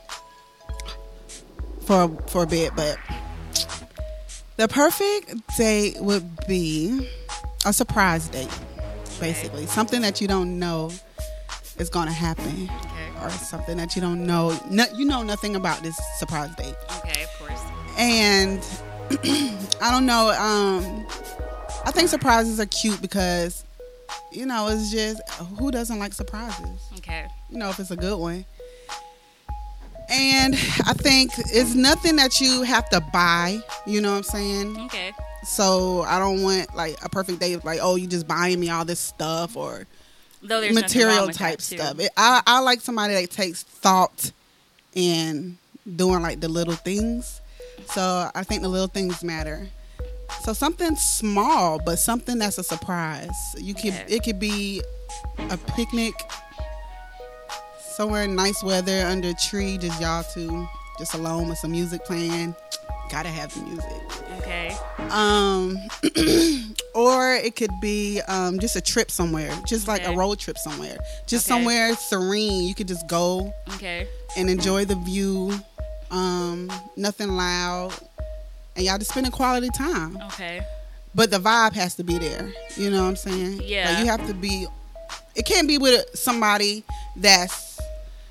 for for a bit. But the perfect date would be a surprise date, basically something that you don't know is going to happen, Okay. or something that you don't know. No, you know nothing about this surprise date Okay, of course. and <clears throat> I don't know. Um, I think surprises are cute because you know it's just who doesn't like surprises? Okay. You know if it's a good one. And I think it's nothing that you have to buy. You know what I'm saying? Okay. So I don't want like a perfect date like oh you just buying me all this stuff or Though there's material type stuff. It, I I like somebody that takes thought in doing like the little things. So I think the little things matter. So something small, but something that's a surprise. You could Okay. it could be a picnic somewhere in nice weather under a tree, just y'all two, just alone with some music playing. Gotta have the music Okay. um <clears throat> or it could be um just a trip somewhere just like a road trip somewhere just Okay. somewhere serene you could just go Okay. and enjoy the view um nothing loud and y'all just spending quality time Okay. but the vibe has to be there you know what i'm saying Yeah. like you have to be it can't be with somebody that's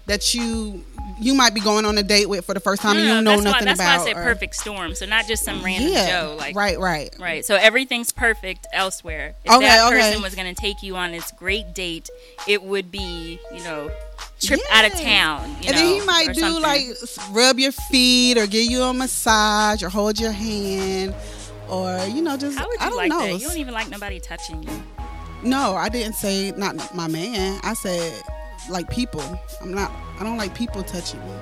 that you you might be going on a date with for the first time No, and you don't know nothing why, that's about why I said or- perfect storm. So not just some random yeah Joe. Like right right Right. So everything's perfect elsewhere. If Okay, that okay. person was going to take you on this great date, it would be, you know, trip out of town. You and know, then he might do something. like rub your feet or give you a massage or hold your hand or you know just How would I don't like know. that? You don't even like nobody touching you. no, I didn't say not my man. I said like people. I'm not. I don't like people touching me.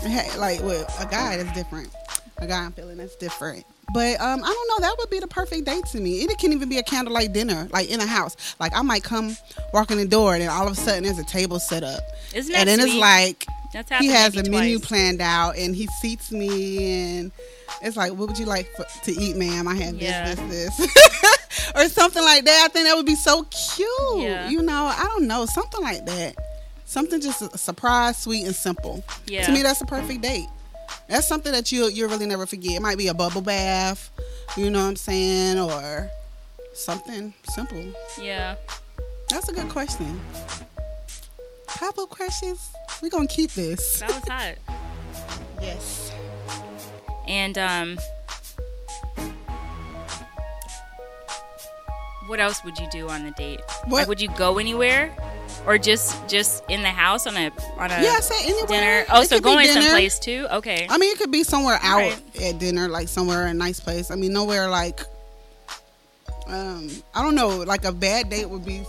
Hey, like with a guy, that's different. A guy I'm feeling that's different. But um, I don't know. That would be the perfect date to me. It can even be a candlelight dinner, like in a house. Like I might come walk in the door, and then all of a sudden there's a table set up, Isn't that and then it's like That's he has a maybe menu planned out, and he seats me, and it's like, what would you like for, to eat, ma'am? I have Yeah. this, this, <laughs> this, <laughs> or something like that. I think that would be so cute. Yeah. You know, I don't know, something like that. Something just a surprise, sweet, and simple. Yeah. To me, that's a perfect date. That's something that you you really never forget. It might be a bubble bath, you know what I'm saying, or something simple. Yeah. That's a good question. Pop up questions. We're gonna keep this. That was hot. <laughs> Yes. And um What else would you do on the date? What- Like, would you go anywhere, or just just in the house on a on a Yeah, said anywhere. dinner? Oh, It so going dinner. someplace too? Okay. I mean, it could be somewhere out Right. at dinner, like somewhere a nice place. I mean, nowhere like, um, I don't know, like a bad date would be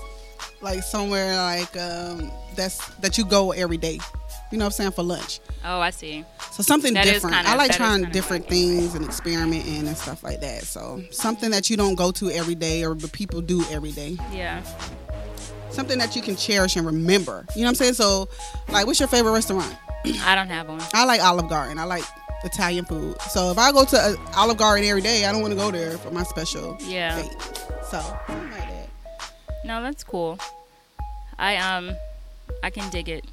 like somewhere like um that's that you go every day. You know what I'm saying for lunch. Oh, I see. So something That different. kinda- I like trying different things and experimenting and stuff like that. So something that you don't go to every day or the people do every day. Yeah. Something that you can cherish and remember. You know what I'm saying? So like what's your favorite restaurant? I don't have one. I like Olive Garden. I like Italian food. So if I go to uh, Olive Garden every day, I don't want to go there for my special Yeah. date. So like that. No, that's cool. I um, I can dig it.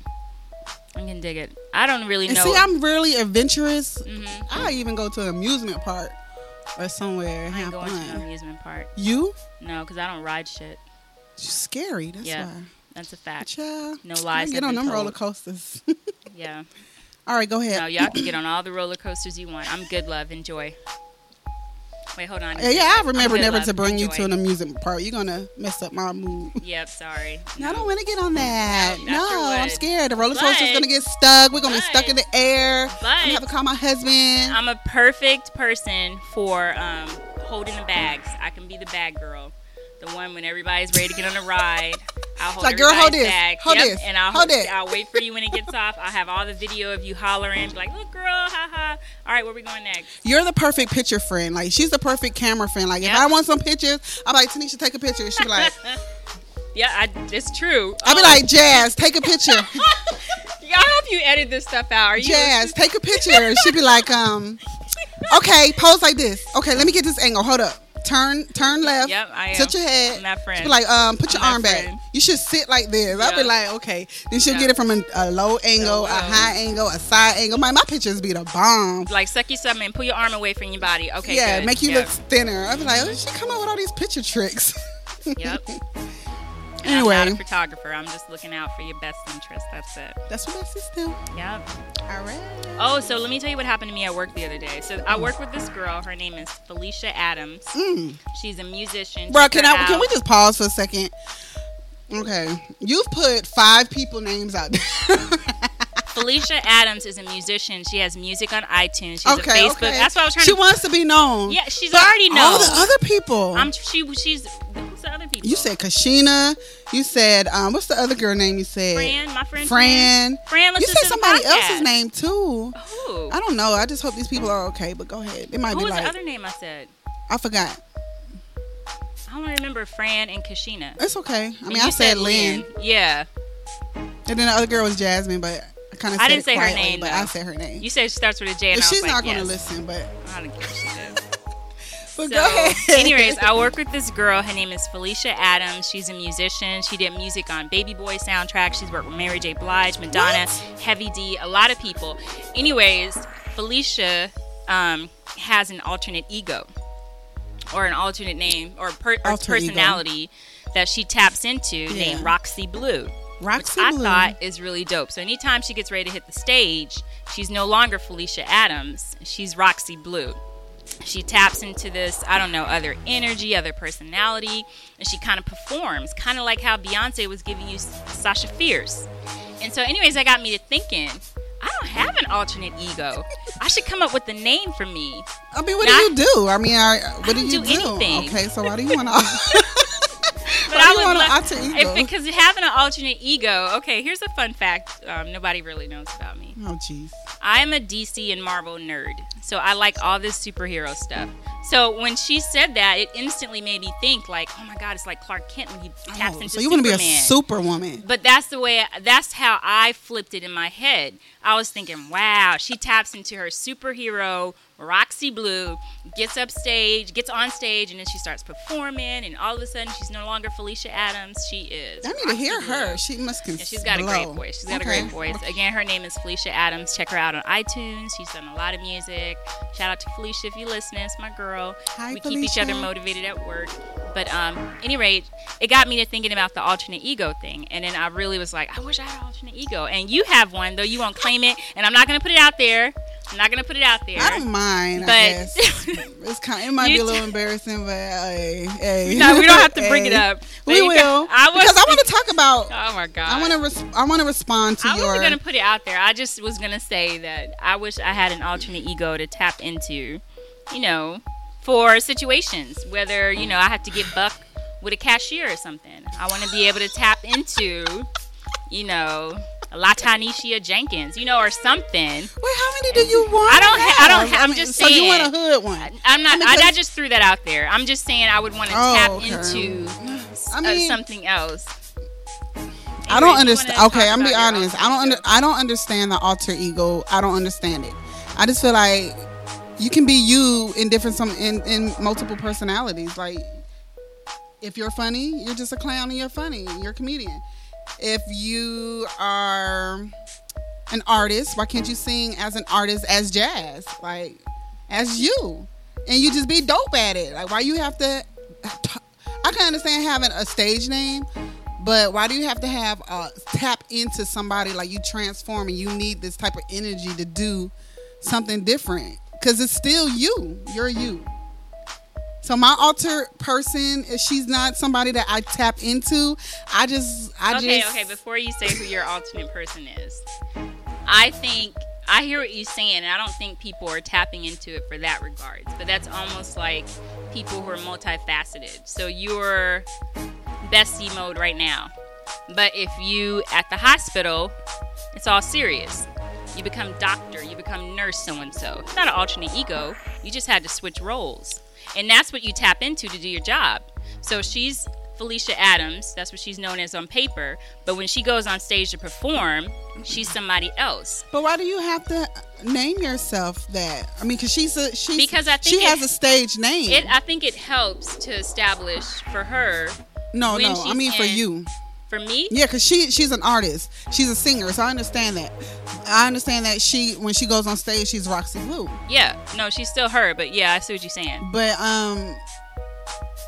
I can dig it. I don't really And know. see, I'm really adventurous. Mhm. I even go to an amusement park or somewhere and have going to an amusement park. You? No, because I don't ride shit. You're scary. That's Yeah. why. That's a fact. Child. No lies. Get on them told. roller coasters. Yeah. <laughs> All right, go ahead. No, y'all can get on all the roller coasters you want. I'm good, love. Enjoy. Wait, hold on. Yeah, I remember never to bring you to an amusement park. You're gonna mess up my mood. Yep, sorry. No, I don't want to get on that. No, No, I'm scared. The roller coaster's But- gonna get stuck. We're gonna be stuck in the air. I'm gonna have to call my husband. I'm a perfect person for um, holding the bags. I can be the bag girl. The one when everybody's ready to get on a ride. I'll hold like, girl, hold this. bag. Hold yep, this. And I'll Hold it. I'll wait for you when it gets off. I'll have all the video of you hollering, be like, look, girl, ha ha. All right, where we going next? You're the perfect picture friend. Like she's the perfect camera friend. Like if I want some pictures, I'm like Tanisha, take a picture. She'll be like, <laughs> Yeah, I, it's true. I'll be Oh, like, Jazz, take a picture. <laughs> I hope you edit this stuff out. Are you? Jazz, take a picture. She'd be like, um, okay, pose like this. Okay, let me get this angle. Hold up. Turn, turn left. Yep, I am. Tilt your head. I'm that friend. She'd be like, um, put I'm your arm back. You should sit like this. I'd be like, okay. Then she'll Yeah. get it from a, a low angle, a high angle, a side angle. My my pictures be the bomb. like suck you something and pull your arm away from your body. Okay. yeah, good. make you Yep. look thinner. I'd be like, oh, she come up with all these picture tricks. Yep. <laughs> Anyway. I'm not a photographer. I'm just looking out for your best interest. That's it. That's what that's do. Yep. All right. Oh, so let me tell you what happened to me at work the other day. So I work with this girl. Her name is Felicia Adams. Mm. She's a musician. Bro, can I can we just pause for a second? Okay, you've put five people names out there. <laughs> Felicia Adams is a musician. She has music on iTunes. She's okay, Facebook. okay. That's what I was trying She to. wants to be known. Yeah, she's But already known. All the other people. I'm. She. She's. Who's the other people? you said Kashina. You said um, what's the other girl name? You said Fran. My friend. Fran. Fran. You said somebody else's name too. Who? I don't know. I just hope these people are okay. But go ahead. It might Who be was like the other name I said? I forgot. I don't remember Fran and Kashina. It's okay. I mean, I said Lynn, Yeah. and then the other girl was Jasmine, but kind of I didn't say her name, but though. I said her name. You said she starts with a J, and But I was she's like, not going to yes. listen. But I don't care she did. but So, go ahead. anyways, I work with this girl. Her name is Felicia Adams. She's a musician. She did music on Baby Boy soundtrack. She's worked with Mary J. Blige, Madonna, What? Heavy D, a lot of people. Anyways, Felicia um, has an alternate ego or an alternate name or, per- or Alter ego. personality that she taps into Yeah. named Roxy Blue. Roxy I Blue. thought is really dope. So anytime she gets ready to hit the stage, she's no longer Felicia Adams. She's Roxy Blue. She taps into this, I don't know, other energy, other personality, and she kind of performs, kind of like how Beyonce was giving you Sasha Fierce. And so, anyways, that got me to thinking, I don't have an alternate ego. I should come up with a name for me. I mean, what Not- do you do? I mean, I, what I do you do anything. Okay, so why do you want to? <laughs> But I would love- if- because having an alternate ego. Okay, here's a fun fact. Um, nobody really knows about me. oh, jeez. I'm a DC and Marvel nerd, so I like all this superhero stuff. So when she said that, it instantly made me think, like, oh my god, it's like Clark Kent when he taps Oh, into so you want to be a superwoman? But that's the way. That's how I flipped it in my head. I was thinking, wow, she taps into her superhero Roxy Blue, gets up stage, gets on stage, and then she starts performing, and all of a sudden she's no longer Felicia Adams. She is. I need to hear Blue. her. She must can. Yeah, she's got a great voice. She's got Okay. a great voice. Again, her name is Felicia Adams. Check her out on iTunes. She's done a lot of music. Shout out to Felicia if you listen. It's my girl. Hi, we keep each other motivated at work. But um, any rate, it got me to thinking about the alternate ego thing, and then I really was like, I wish I had an alternate ego. And you have one, though you won't claim it, and I'm not gonna put it out there. I'm not gonna put it out there. I don't mind. I But- guess <laughs> it's kind. It might be a little embarrassing, but hey, hey. no, we don't have to bring it <laughs> up. But We will. I was because I want to talk about. <laughs> Oh my god. I want to. Res- I want to respond to you. I your. wasn't gonna put it out there. I just was gonna say that I wish I had an alternate ego to tap into, you know, for situations. Whether you know I have to get buck with a cashier or something. I want to be able to tap into, you know, Latanisha Jenkins, you know, or something. Wait, how many do you want? I don't ha- I don't have? ha- I'm just saying. So you want a hood one? I'm not. I mean, I, I just threw that out there. I'm just saying I would want to Oh, tap okay. into I uh, something else. I don't understand. Okay, I'm be honest. I don't under. I don't understand the alter ego. I don't understand it. I just feel like you can be you in different some in in multiple personalities. Like if you're funny, you're just a clown and you're funny. You're a comedian. If you are an artist, why can't you sing as an artist as jazz? Like as you. And you just be dope at it. Like why you have to I can understand having a stage name, but why do you have to have tap into somebody like you transform and you need this type of energy to do something different? Because it's still you. You're you. So my alter person, if she's not somebody that I tap into, I just, I okay, just. okay. Okay, before you say who your alternate person is, I think I hear what you're saying, and I don't think people are tapping into it for that regards. But that's almost like people who are multifaceted. So you're bestie mode right now, but if you at the hospital, it's all serious. You become doctor, you become nurse, so and so. It's not an alternate ego. You just had to switch roles, and that's what you tap into to do your job. So she's Felicia Adams. That's what she's known as on paper. But when she goes on stage to perform, she's somebody else. But why do you have to name yourself that? I mean, because she's a she's Because I she think it- has a stage name. It, I think it helps to establish for her, no, no, I mean for you. For me. Yeah, because she she's an artist. She's a singer, so I understand that. I understand that she when she goes on stage, she's Roxy Blue. Yeah, no, she's still her. But yeah, I see what you're saying. But um,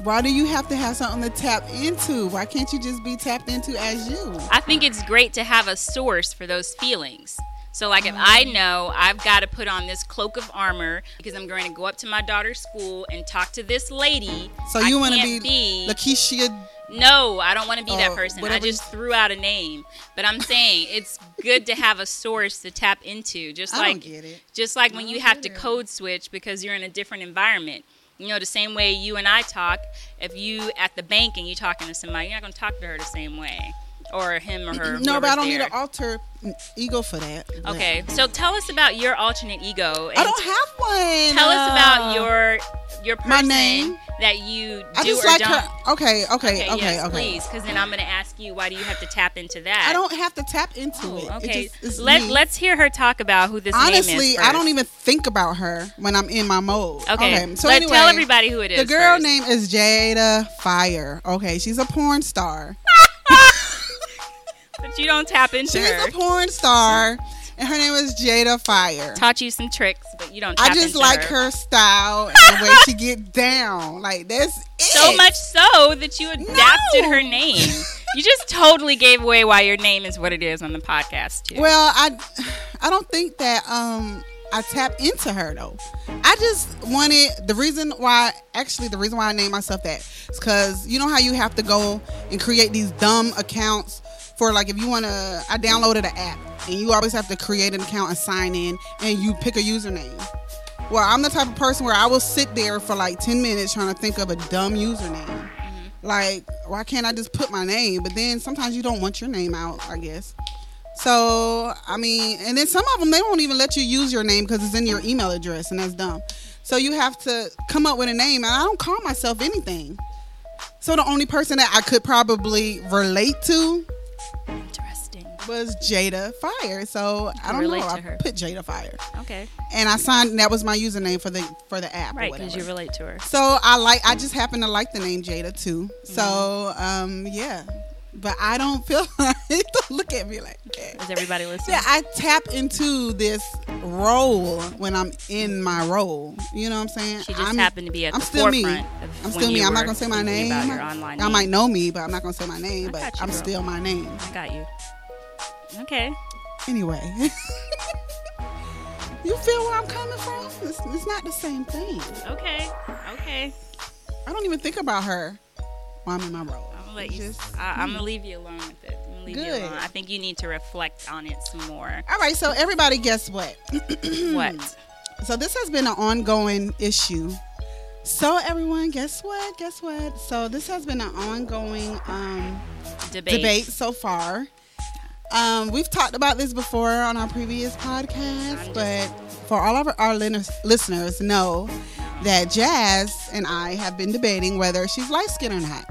why do you have to have something to tap into? Why can't you just be tapped into as you? I think it's great to have a source for those feelings. So, like, if I know I've got to put on this cloak of armor because I'm going to go up to my daughter's school and talk to this lady, So you want to be, be Lakeisha? No, I don't want to be that oh, person. I just threw out a name, but I'm saying <laughs> it's good to have a source to tap into. Just I like don't get it. just like when you have to code switch because you're in a different environment. You know, the same way you and I talk. If you at the bank and you talking to somebody, you're not going to talk to her the same way, or him or her. No, but I don't whoever's need there. an alter ego for that. but- Okay, so tell us about your alternate ego. I don't have one. Tell us about Uh, your your person my name? that you do I just or like don't. her. Okay, okay, Okay, okay, yes, okay. please, because then I'm going to ask you why do you have to tap into that? I don't have to tap into Oh, it. It okay. just- Let me. Let's hear her talk about who this name Honestly. I don't even think about her when I'm in my mode. Okay, so let anyway, tell everybody who it is. The girl first. name is Jada Fire. Okay, she's a porn star. But you don't tap into her. She's her. a porn star, and her name is Jada Fire. Taught you some tricks, but you don't. Tap I just like her. her style and the way she get <laughs> down. Like that's it. so much so that you adapted No. her name. <laughs> you just totally gave away why your name is what it is on the podcast too. Well, I I don't think that um I tap into her though. I just wanted the reason why actually the reason why I named myself that is because you know how you have to go and create these dumb accounts for like if you want to I downloaded an app and you always have to create an account and sign in and you pick a username. Well, I'm the type of person where I will sit there for like 10 minutes trying to think of a dumb username. Mm-hmm. Like, why can't I just put my name? But then sometimes you don't want your name out, I guess. So, I mean, and then some of them, they won't even let you use your name because it's in your email address, and that's dumb. So you have to come up with a name, and I don't call myself anything. So the only person that I could probably relate to Interesting. was Jada Fire. So I don't know. to I her. put Jada Fire, Okay. and I signed. That was my username for the for the app. Right, because you relate to her. So I like. I just happen to like the name Jada too. So Mm-hmm. um, yeah. But I don't feel <laughs> like don't look at me like that. Is everybody listening? Yeah, I tap into this role when I'm in my role. You know what I'm saying? She just I'm, happened to be at I'm the still me. I'm still me. I'm not gonna say my name. About your online Y'all name. might know me, but I'm not gonna say my name. I but you, I'm girl. still my name. I got you. Okay. Anyway. <laughs> You feel where I'm coming from? It's, it's not the same thing. Okay. Okay. I don't even think about her while I'm in my role. I'm gonna let you. just- I, I'm gonna leave you alone with it. I'm leave Good. you alone. I think you need to reflect on it some more. All right, so everybody, guess what? <clears throat> what? So this has been an ongoing issue. So everyone, guess what? Guess what? So this has been an ongoing um, Debate. debate so far. Um, we've talked about this before on our previous podcast, but for all of our listeners, listeners know that Jazz and I have been debating whether she's light skinned or not.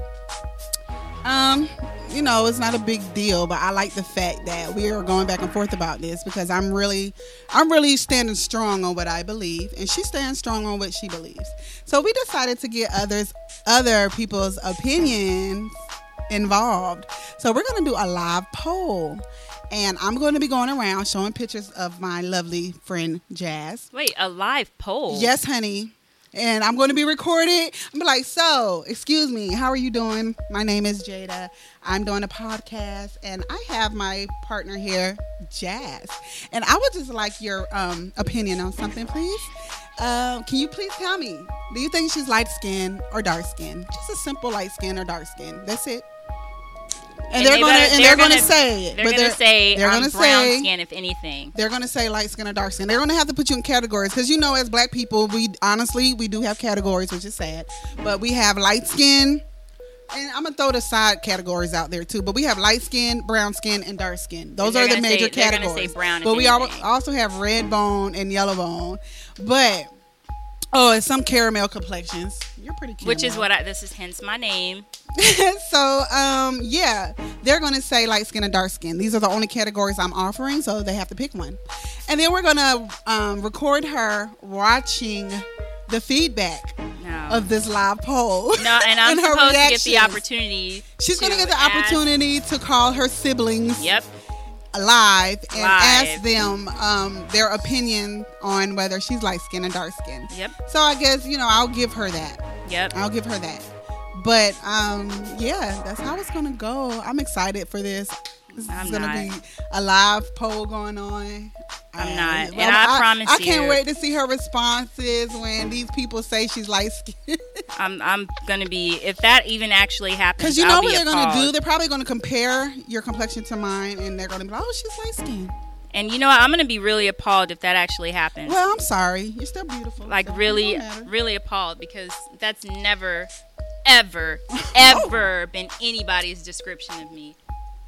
Um, you know, it's not a big deal, but I like the fact that we are going back and forth about this because I'm really, I'm really standing strong on what I believe, and she stands strong on what she believes. So we decided to get others, other people's opinions involved. So we're going to do a live poll. And I'm going to be going around showing pictures of my lovely friend Jazz. Wait, a live poll? Yes, honey. And I'm going to be recorded. I'm be like, so, excuse me, how are you doing? My name is Jada. I'm doing a podcast, and I have my partner here, Jazz. And I would just like your um, opinion on something, please. Uh, can you please tell me? Do you think she's light skinned or dark skinned? Just a simple light skin or dark skin. That's it. And, And they're they gonna better- and they're they're gonna, gonna- say it. They're but gonna say they're I'm gonna brown say skin, if anything. they're gonna say light skin or dark skin. They're gonna have to put you in categories because you know, as black people, we honestly we do have categories, which is sad. But we have light skin, and I'm gonna throw the side categories out there too. But we have light skin, brown skin, and dark skin. Those are the major say- they're categories. brown but we anything. also have red bone and yellow bone. But oh, and some caramel complexions. You're pretty. cute. Which is what I. This is hence my name. <laughs> so um yeah they're gonna say light skin and dark skin these are the only categories i'm offering so they have to pick one and then we're gonna um, record her watching the feedback No. of this live poll no, and <laughs> I'm her supposed to get the opportunity. she's gonna to get the opportunity to call her siblings Yep. Live and Live. ask them um, their opinion on whether she's light skin and dark skin Yep. so i guess you know i'll give her that Yep. I'll give her that. But um, yeah, that's how it's gonna go. I'm excited for this. This I'm is gonna not. be a live poll going on. I'm Uh, not. well, And I promise I can't you- wait to see her responses when these people say she's light skinned. <laughs> I'm. I'm gonna be. If that even actually happens, Because you I'll know be what they're gonna do? They're probably gonna compare your complexion to mine, and they're gonna be like, "Oh, she's light skinned." And you know what? I'm gonna be really appalled if that actually happens. Well, I'm sorry. You're still beautiful. like so really, really appalled because that's never, ever, <laughs> ever been anybody's description of me,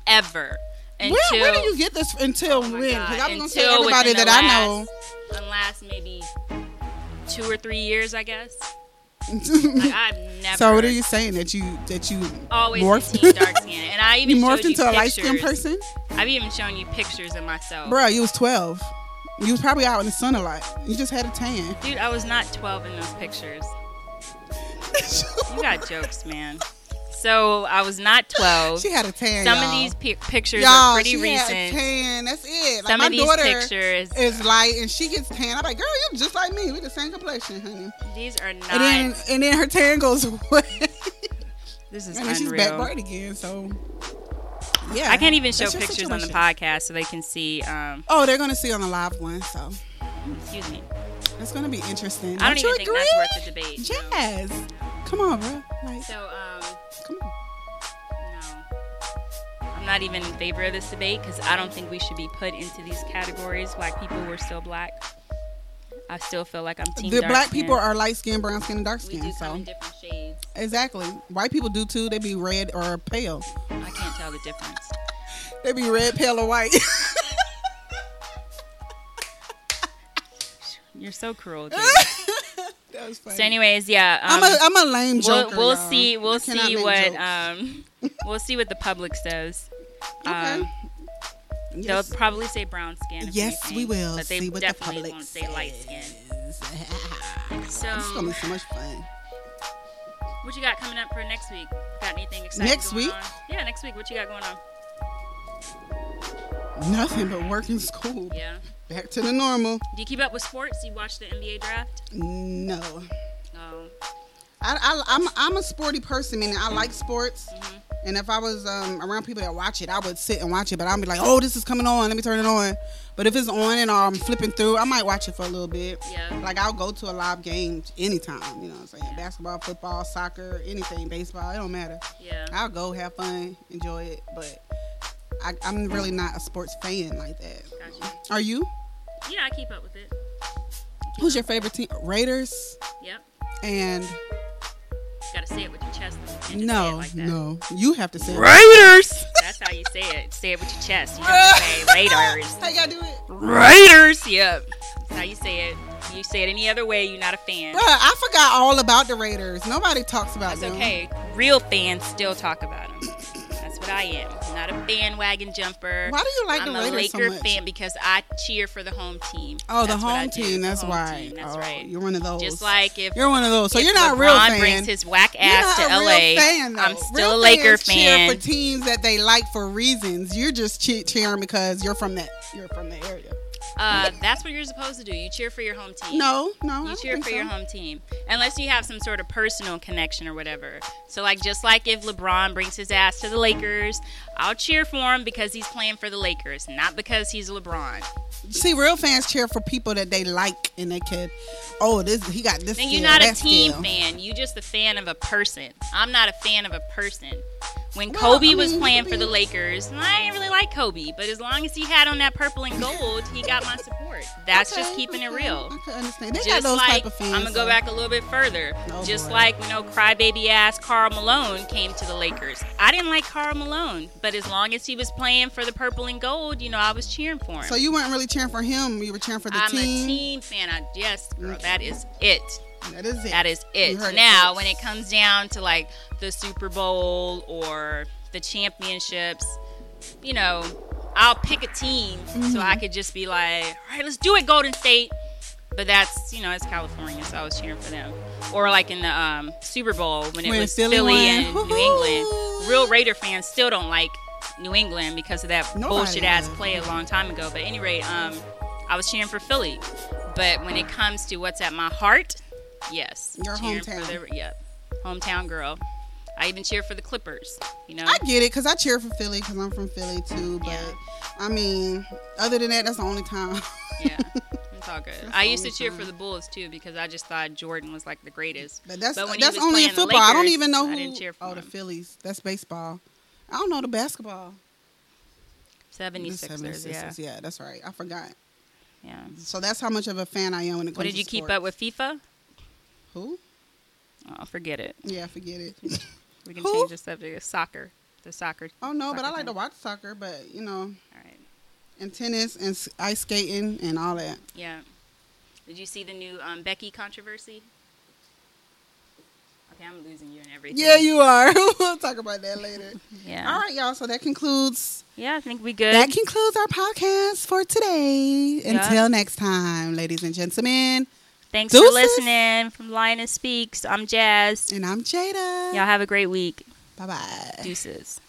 ever. Until Where, where do you get this until Oh when? Because I was gonna say Until everybody that the I know. last- unless maybe two or three years, I guess. <laughs> Like I've never. so what are you saying that you that you Always morphed? dark skin, and I <laughs> even you morphed you into a light skinned pictures. person? I've even shown you pictures of myself. Bro, you was 12. You was probably out in the sun a lot. You just had a tan. Dude, I was not 12 in those pictures. <laughs> You got jokes, man. So I was not <laughs> 12. she had a tan. Some y'all. of these pi- pictures y'all, are pretty she Had a recent. tan. That's it. Like Some my of these daughter pictures, is light and she gets tan. I'm like, girl, you're just like me. We the same complexion, honey. these are not. And then and then her tan goes <laughs> away. this is and then she's back unreal. bright again. So yeah, I can't even show pictures on the podcast so they can see. Um, Oh, they're gonna see on the live one, so excuse me. it's gonna be interesting. I don't you even think agree? that's worth the debate. Jazz, come on, bro. Like, So, um, come on. no. I'm not even in favor of this debate because I don't think we should be put into these categories. Black people, we're still black. I still feel like I'm team The black skin. people are light skin, brown skin, and dark We skin. do So different shades. exactly, white people do too. They be red or pale. I can't tell the difference. They be red, pale, or white. <laughs> You're so cruel, <laughs> dude. That was funny. so, anyways, yeah. Um, I'm a I'm a lame we'll, we'll y'all. see. We'll see what um, <laughs> we'll see what the public says. Okay. Um, Yes. They'll probably say brown skin. Yes, anything, we will. But they see what the definitely public won't say light skin. says. <laughs> So, It's gonna be so much fun. what you got coming up for next week? Got anything exciting Next week? on? Yeah, next week. What you got going on? Nothing but work and school. Yeah. Back to the normal. Do you keep up with sports? Do you watch the NBA draft? No. Oh. I, I, I'm I'm a sporty person, meaning I like sports, Mhm. And if I was um, around people that watch it, I would sit and watch it. But I'd be like, oh, this is coming on. Let me turn it on. But if it's on and I'm flipping through, I might watch it for a little bit. Yeah. Like I'll go to a live game anytime. You know what I'm saying? Basketball, football, soccer, anything, baseball. It don't matter. Yeah. I'll go have fun, enjoy it. But I, I'm really not a sports fan like that. Gotcha. Are you? Yeah, I keep up with it. Who's your favorite team? Raiders Yep. and You Gotta say it with your chest. You can't say it no, like that. no. You have to say it. Raiders. That's how you say it. Say it with your chest. You don't say <laughs> Raiders. How you gotta do it? Raiders. Yep. That's how you say it. You say it any other way, you're not a fan. Bruh, I forgot all about the Raiders. Nobody talks about That's them. okay. Real fans still talk about them. What I am. I'm not a bandwagon jumper. Why do you like I'm the a Raiders so Laker much? fan because I cheer for the home team. Oh, the That's I home team. The That's home why. team, That's oh, right. You're one of those. Just like if you're one of those. So you're not a real fan. brings his whack ass to a LA. real fan. I'm still real a Laker fans cheer fan. for teams that they like for reasons. You're just cheering because you're from that. You're from the area. Uh, that's what you're supposed to do. You cheer for your home team. No, no. You cheer for so. your home team, unless you have some sort of personal connection or whatever. So, like, just like if LeBron brings his ass to the Lakers, I'll cheer for him because he's playing for the Lakers, not because he's LeBron. See, real fans cheer for people that they like and they can. Oh, this he got this. And you're not a team skill. fan. You just a fan of a person. I'm not a fan of a person. When Well, Kobe I was playing I for the Lakers, I didn't really like Kobe, but as long as he had on that purple and gold, he got my support. That's just Okay, keeping it real. I can understand. They got just those like type of fans. I'm gonna go back a little bit further. Just boy. like you know, crybaby ass Karl Malone came to the Lakers. I didn't like Karl Malone, but as long as he was playing for the purple and gold, you know, I was cheering for him. So you weren't really cheering for him. You were cheering for the team. I'm team. a team fan. I, yes, girl, Okay. that is it. That is it. That is it. heard it now, when it comes down to like the Super Bowl or the championships, you know, I'll pick a team Mm-hmm. so I could just be like, all right, let's do it, Golden State. But that's, you know, it's California, so I was cheering for them. Or like in the um, Super Bowl when it When was Philly Philly, and New. England. Real Raider fans still don't like New England because of that Nobody bullshit ass play a long time ago. But at any rate, um, I was cheering for Philly. But when it comes to what's at my heart, yes. Your hometown. For the, yep. Hometown girl. I even cheer for the Clippers, you know? I get it because I cheer for Philly because I'm from Philly too. But Yeah. I mean, other than that, that's the only time. yeah. <laughs> It's all good. That's I used to cheer time. for the Bulls too because I just thought Jordan was like the greatest. But that's But that's only in playing the football. I don't even know I who. didn't cheer for oh, the. Phillies. That's baseball. I don't know the basketball. The 76ers, 76ers, yeah. yeah, that's right. I forgot. Yeah. So that's how much of a fan I am when it comes What did to you keep sports. up with FIFA? Who? Oh, forget it. Yeah, forget it. We can <laughs> Who? change the subject. It's soccer. The soccer. oh no, but I soccer like to watch soccer. But you know, All right. And tennis and ice skating and all that. Yeah. Did you see the new um, Becky controversy? Okay, I'm losing you and everything. Yeah, you are. <laughs> we'll talk about that later. <laughs> Yeah. All right, y'all. So that concludes Yeah, I think we good. that concludes our podcast for today. Until next time, ladies and gentlemen. Thanks Deuces. for listening from Lioness Speaks. I'm Jazz. And I'm Jada. Y'all have a great week. Bye bye. Deuces. All right, that's